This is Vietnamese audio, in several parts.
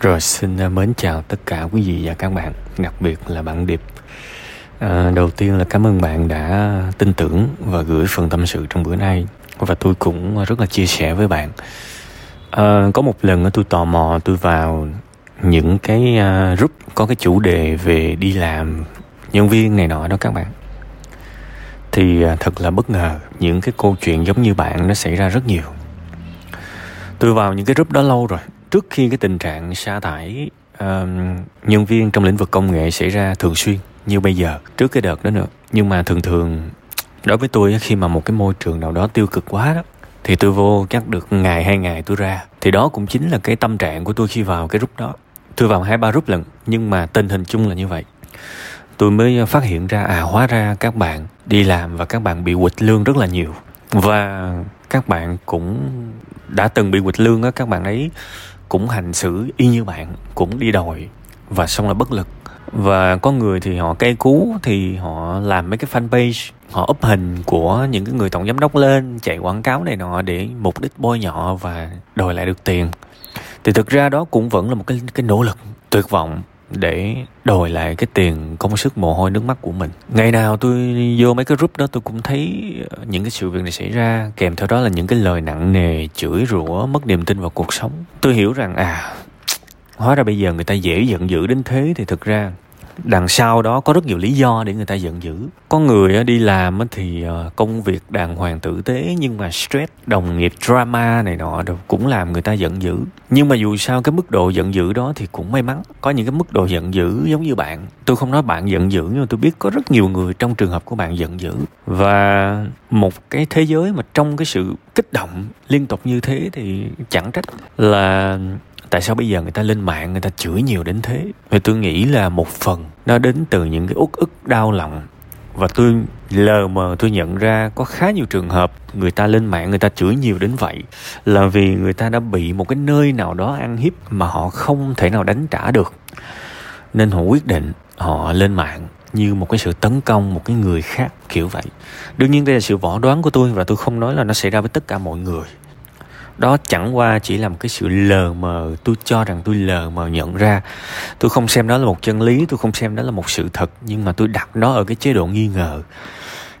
Rồi xin à, mến chào tất cả quý vị và các bạn, đặc biệt là bạn Điệp. À, đầu tiên là cảm ơn bạn đã tin tưởng và gửi phần tâm sự trong bữa nay và tôi cũng rất là chia sẻ với bạn. À, có một lần tôi tò mò tôi vào những cái à, group có cái chủ đề về đi làm nhân viên này nọ đó các bạn thì à, thật là bất ngờ những cái câu chuyện giống như bạn nó xảy ra rất nhiều tôi vào những cái group đó lâu rồi trước khi cái tình trạng sa thải uh, nhân viên trong lĩnh vực công nghệ xảy ra thường xuyên như bây giờ trước cái đợt đó nữa. Nhưng mà thường thường đối với tôi khi mà một cái môi trường nào đó tiêu cực quá đó thì tôi vô chắc được ngày hai ngày tôi ra. Thì đó cũng chính là cái tâm trạng của tôi khi vào cái group đó. Tôi vào hai ba group lần nhưng mà tình hình chung là như vậy. Tôi mới phát hiện ra à hóa ra các bạn đi làm và các bạn bị quỵt lương rất là nhiều. Và các bạn cũng đã từng bị quỵt lương á các bạn ấy cũng hành xử y như bạn, cũng đi đòi, và xong là bất lực. Và có người thì họ cây cú, thì họ làm mấy cái fanpage, họ up hình của những cái người tổng giám đốc lên, chạy quảng cáo này nọ để mục đích bôi nhọ và đòi lại được tiền. Thì thực ra đó cũng vẫn là một cái cái nỗ lực tuyệt vọng để đòi lại cái tiền công sức mồ hôi nước mắt của mình. Ngày nào tôi vô mấy cái group đó, tôi cũng thấy những cái sự việc này xảy ra. Kèm theo đó là những cái lời nặng nề, chửi rủa, mất niềm tin vào cuộc sống. Tôi hiểu rằng à hóa ra bây giờ người ta dễ giận dữ đến thế thì thực ra đằng sau đó có rất nhiều lý do để người ta giận dữ. Có người ờ, đi làm ờ, thì ờ, công việc đàng hoàng tử tế, nhưng mà stress, đồng nghiệp drama này nọ cũng làm người ta giận dữ. Nhưng mà dù sao cái mức độ giận dữ đó thì cũng may mắn. Có những cái mức độ giận dữ giống như bạn. Tôi không nói bạn giận dữ, nhưng mà tôi biết có rất nhiều người trong trường hợp của bạn giận dữ. Và một cái thế giới mà trong cái sự kích động liên tục như thế thì chẳng trách là tại sao bây giờ người ta lên mạng, người ta chửi nhiều đến thế? Thì tôi nghĩ là một phần nó đến từ những cái uất ức, đau lòng. Và tôi lờ mờ tôi nhận ra có khá nhiều trường hợp người ta lên mạng, người ta chửi nhiều đến vậy. Là vì người ta đã bị một cái nơi nào đó ăn hiếp mà họ không thể nào đánh trả được. Nên họ quyết định họ lên mạng như một cái sự tấn công một cái người khác, kiểu vậy. Đương nhiên đây là sự võ đoán của tôi và tôi không nói là nó xảy ra với tất cả mọi người đó chẳng qua chỉ là một cái sự lờ mờ. Tôi cho rằng tôi lờ mờ nhận ra. Tôi không xem đó là một chân lý tôi không xem đó là một sự thật. Nhưng mà tôi đặt nó ở cái chế độ nghi ngờ.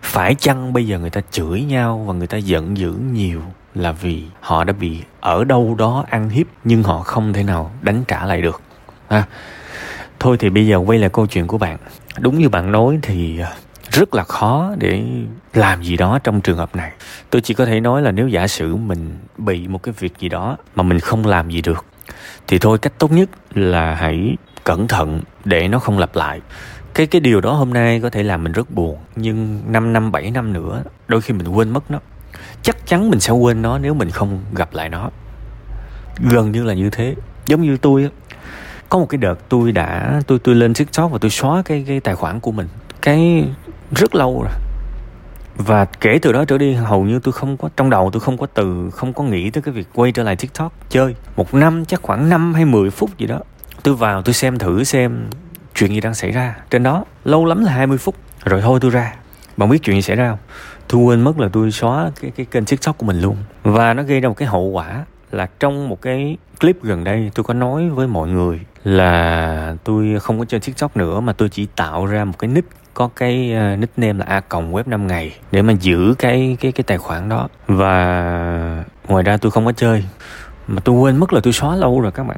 Phải chăng bây giờ người ta chửi nhau và người ta giận dữ nhiều là vì họ đã bị ở đâu đó ăn hiếp nhưng họ không thể nào đánh trả lại được? À, thôi thì bây giờ quay lại câu chuyện của bạn. Đúng như bạn nói thì à, rất là khó để làm gì đó trong trường hợp này. Tôi chỉ có thể nói là nếu giả sử mình bị một cái việc gì đó mà mình không làm gì được, thì thôi, cách tốt nhất là hãy cẩn thận để nó không lặp lại. Cái cái điều đó hôm nay có thể làm mình rất buồn, nhưng 5 năm 7 năm nữa, đôi khi mình quên mất nó. Chắc chắn mình sẽ quên nó nếu mình không gặp lại nó. Gần như là như thế, giống như tôi có một cái đợt tôi đã, tôi tôi lên tiktok và tôi xóa cái cái tài khoản của mình. Cái rất lâu rồi. Và kể từ đó trở đi, hầu như tôi không có, trong đầu tôi không có từ, không có nghĩ tới cái việc quay trở lại tiktok, chơi. Một năm, chắc khoảng 5 hay 10 phút gì đó, tôi vào tôi xem thử xem chuyện gì đang xảy ra. Trên đó, lâu lắm là 20 phút, rồi thôi tôi ra. Bạn biết chuyện gì xảy ra không? Tôi quên mất là tôi xóa cái cái kênh tiktok của mình luôn. Và nó gây ra một cái hậu quả là trong một cái clip gần đây, tôi có nói với mọi người là tôi không có chơi tiktok nữa, mà tôi chỉ tạo ra một cái nick có cái ờ, nickname là a cộng web 5 ngày để mà giữ cái cái cái tài khoản đó. Và ngoài ra tôi không có chơi. Mà tôi quên mất là tôi xóa lâu rồi các bạn.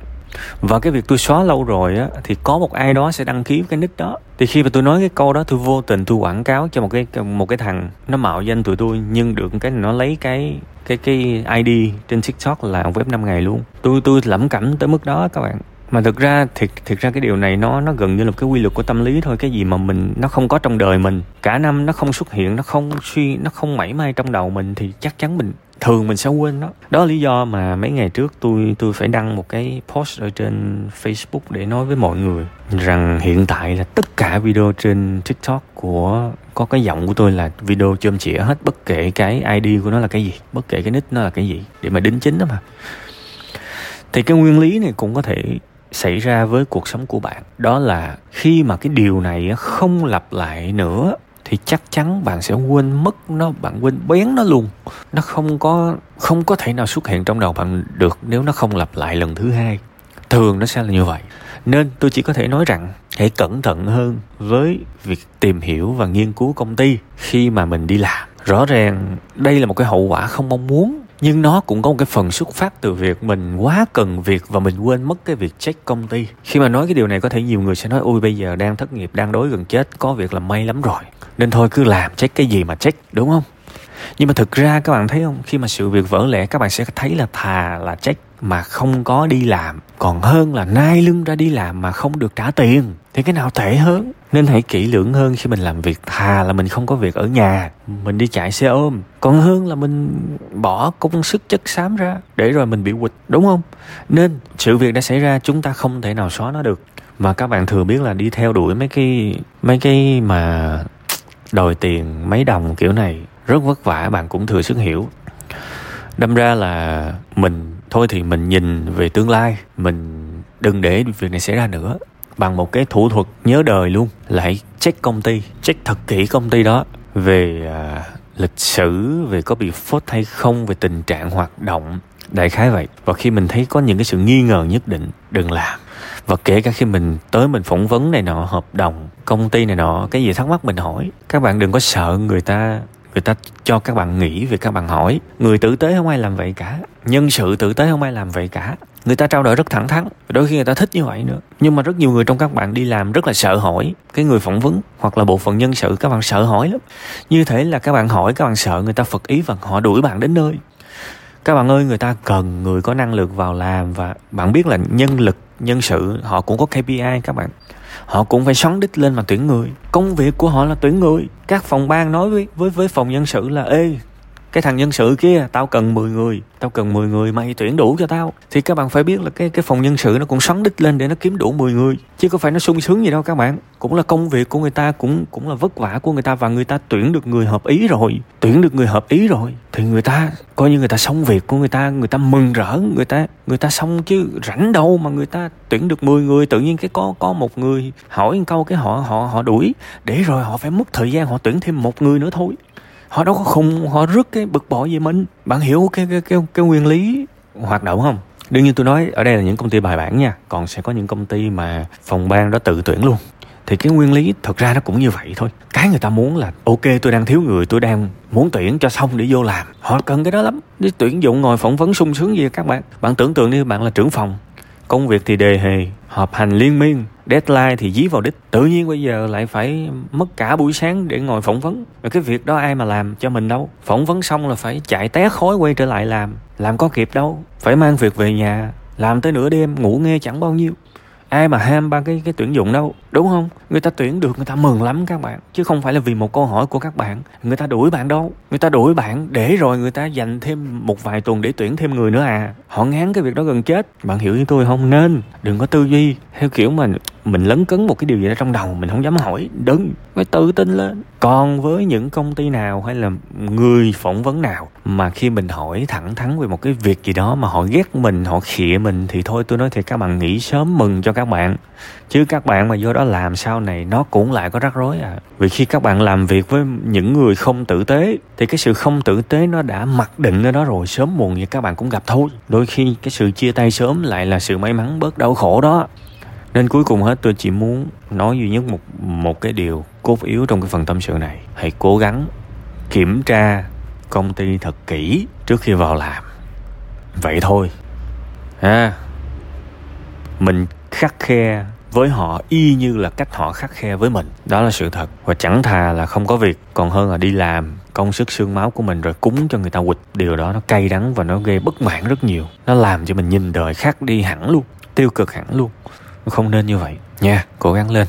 Và cái việc tôi xóa lâu rồi á, thì có một ai đó sẽ đăng ký cái nick đó. Thì khi mà tôi nói cái câu đó, tôi vô tình tôi quảng cáo cho một cái một cái thằng nó mạo danh tụi tôi, nhưng được cái nó lấy cái cái cái ID trên TikTok là web 5 ngày luôn. Tôi tôi lẩm cẩm tới mức đó các bạn mà thực ra, thiệt thiệt ra cái điều này nó nó gần như là một cái quy luật của tâm lý thôi, cái gì mà mình, nó không có trong đời mình. Cả năm nó không xuất hiện, nó không suy, nó không mảy may trong đầu mình thì chắc chắn mình, thường mình sẽ quên nó. Đó là lý do mà mấy ngày trước tôi tôi phải đăng một cái post ở trên Facebook để nói với mọi người rằng hiện tại là tất cả video trên TikTok của, có cái giọng của tôi là video chôm chĩa hết bất kể cái ID của nó là cái gì, bất kể cái nick nó là cái gì, để mà đính chính đó mà. Thì cái nguyên lý này cũng có thể xảy ra với cuộc sống của bạn, đó là khi mà cái điều này không lặp lại nữa, thì chắc chắn bạn sẽ quên mất nó, bạn quên bén nó luôn. Nó không có không có thể nào xuất hiện trong đầu bạn được nếu nó không lặp lại lần thứ hai. Thường nó sẽ là như vậy. Nên tôi chỉ có thể nói rằng, hãy cẩn thận hơn với việc tìm hiểu và nghiên cứu công ty khi mà mình đi làm. Rõ ràng, đây là một cái hậu quả không mong muốn nhưng nó cũng có một cái phần xuất phát từ việc mình quá cần việc và mình quên mất cái việc check công ty. Khi mà nói cái điều này có thể nhiều người sẽ nói, ôi, bây giờ đang thất nghiệp, đang đối gần chết, có việc là may lắm rồi. Nên thôi, cứ làm, check cái gì mà check, đúng không? Nhưng mà thực ra các bạn thấy không? Khi mà sự việc vỡ lẽ, các bạn sẽ thấy là thà là check mà không có đi làm. Còn hơn là nai lưng ra đi làm mà không được trả tiền. Thì cái nào tệ hơn? Nên hãy kỹ lưỡng hơn khi mình làm việc. Thà là mình không có việc ở nhà, mình đi chạy xe ôm. Còn hơn là mình bỏ công sức chất xám ra, để rồi mình bị quỵt, đúng không? Nên sự việc đã xảy ra, chúng ta không thể nào xóa nó được. Mà các bạn thừa biết là đi theo đuổi mấy cái mấy cái mà đòi tiền, mấy đồng kiểu này, rất vất vả, bạn cũng thừa sức hiểu. Đâm ra là mình thôi thì mình nhìn về tương lai mình đừng để việc này xảy ra nữa. Bằng một cái thủ thuật nhớ đời luôn là hãy check công ty check thật kỹ công ty đó về à, lịch sử về có bị phốt hay không về tình trạng hoạt động. Đại khái vậy. Và khi mình thấy có những cái sự nghi ngờ nhất định đừng làm. Và kể cả khi mình tới mình phỏng vấn này nọ hợp đồng công ty này nọ cái gì thắc mắc mình hỏi các bạn đừng có sợ người ta người ta cho các bạn nghĩ về các bạn hỏi. Người tử tế không ai làm vậy cả. Nhân sự tử tế không ai làm vậy cả. Người ta trao đổi rất thẳng thắn. Đôi khi người ta thích như vậy nữa. Nhưng mà rất nhiều người trong các bạn đi làm rất là sợ hỏi cái người phỏng vấn hoặc là bộ phận nhân sự. Các bạn sợ hỏi lắm. Như thế là các bạn hỏi, các bạn sợ người ta phật ý và họ đuổi bạn đến nơi. Các bạn ơi, người ta cần người có năng lực vào làm và bạn biết là nhân lực, nhân sự họ cũng có KPI các bạn họ cũng phải xoắn đích lên mà tuyển người. Công việc của họ là tuyển người. Các phòng ban nói với với với phòng nhân sự là, ê cái thằng nhân sự kia, tao cần 10 người, tao cần 10 người mày tuyển đủ cho tao. Thì các bạn phải biết là cái cái phòng nhân sự nó cũng xoắn đích lên để nó kiếm đủ 10 người, chứ có phải nó sung sướng gì đâu các bạn. Cũng là công việc của người ta, cũng cũng là vất vả của người ta và người ta tuyển được người hợp ý rồi, tuyển được người hợp ý rồi. Thì người ta, coi như người ta xong việc của người ta người ta mừng rỡ, người ta người ta xong chứ rảnh đâu mà người ta tuyển được 10 người, tự nhiên cái có có một người hỏi một câu cái họ họ họ đuổi. Để rồi họ phải mất thời gian họ tuyển thêm một người nữa thôi họ đâu có khùng họ rất cái bực bội về mình. Bạn hiểu cái cái cái, cái nguyên lý hoạt động không? Đương nhiên tôi nói ở đây là những công ty bài bản nha. Còn sẽ có những công ty mà phòng ban đó tự tuyển luôn. Thì cái nguyên lý thật ra nó cũng như vậy thôi. Cái người ta muốn là ok tôi đang thiếu người tôi đang muốn tuyển cho xong để vô làm. Họ cần cái đó lắm. Đi tuyển dụng ngồi phỏng vấn sung sướng gì các bạn. Bạn tưởng tượng đi bạn là trưởng phòng công việc thì đề hề, họp hành liên miên, deadline thì dí vào đích. Tự nhiên bây giờ lại phải mất cả buổi sáng để ngồi phỏng vấn. Và cái việc đó ai mà làm cho mình đâu? Phỏng vấn xong là phải chạy té khói quay trở lại làm. Làm có kịp đâu, phải mang việc về nhà, làm tới nửa đêm, ngủ nghe chẳng bao nhiêu. Ai mà ham ba cái cái tuyển dụng đâu? Đúng không? Người ta tuyển được, người ta mừng lắm các bạn. Chứ không phải là vì một câu hỏi của các bạn. Người ta đuổi bạn đâu. Người ta đuổi bạn để rồi người ta dành thêm một vài tuần để tuyển thêm người nữa à. Họ ngán cái việc đó gần chết. Bạn hiểu với tôi không? Nên, đừng có tư duy. Theo kiểu mà mình lấn cấn một cái điều gì đó trong đầu mình không dám hỏi. Đừng. Phải tự tin lên. Còn với những công ty nào hay là người phỏng vấn nào mà khi mình hỏi thẳng thắn về một cái việc gì đó mà họ ghét mình, họ khịa mình, thì thôi tôi nói thì các bạn nghĩ sớm mừng cho các bạn. Chứ các bạn mà vô đó làm sau này, nó cũng lại có rắc rối à. Vì khi các bạn làm việc với những người không tử tế, thì cái sự không tử tế nó đã mặc định ở đó rồi, sớm muộn thì các bạn cũng gặp thôi. Đôi khi cái sự chia tay sớm lại là sự may mắn bớt đau khổ đó. Nên cuối cùng hết, tôi chỉ muốn nói duy nhất một một cái điều cốt yếu trong cái phần tâm sự này. Hãy cố gắng kiểm tra công ty thật kỹ trước khi vào làm. Vậy thôi. Ha mình khắc khe với họ y như là cách họ khắc khe với mình. Đó là sự thật. Và chẳng thà là không có việc, còn hơn là đi làm, công sức, xương máu của mình rồi cúng cho người ta quỵt. Điều đó nó cay đắng và nó gây bất mãn rất nhiều. Nó làm cho mình nhìn đời khác đi hẳn luôn, tiêu cực hẳn luôn. Không nên như vậy nha. Cố gắng lên.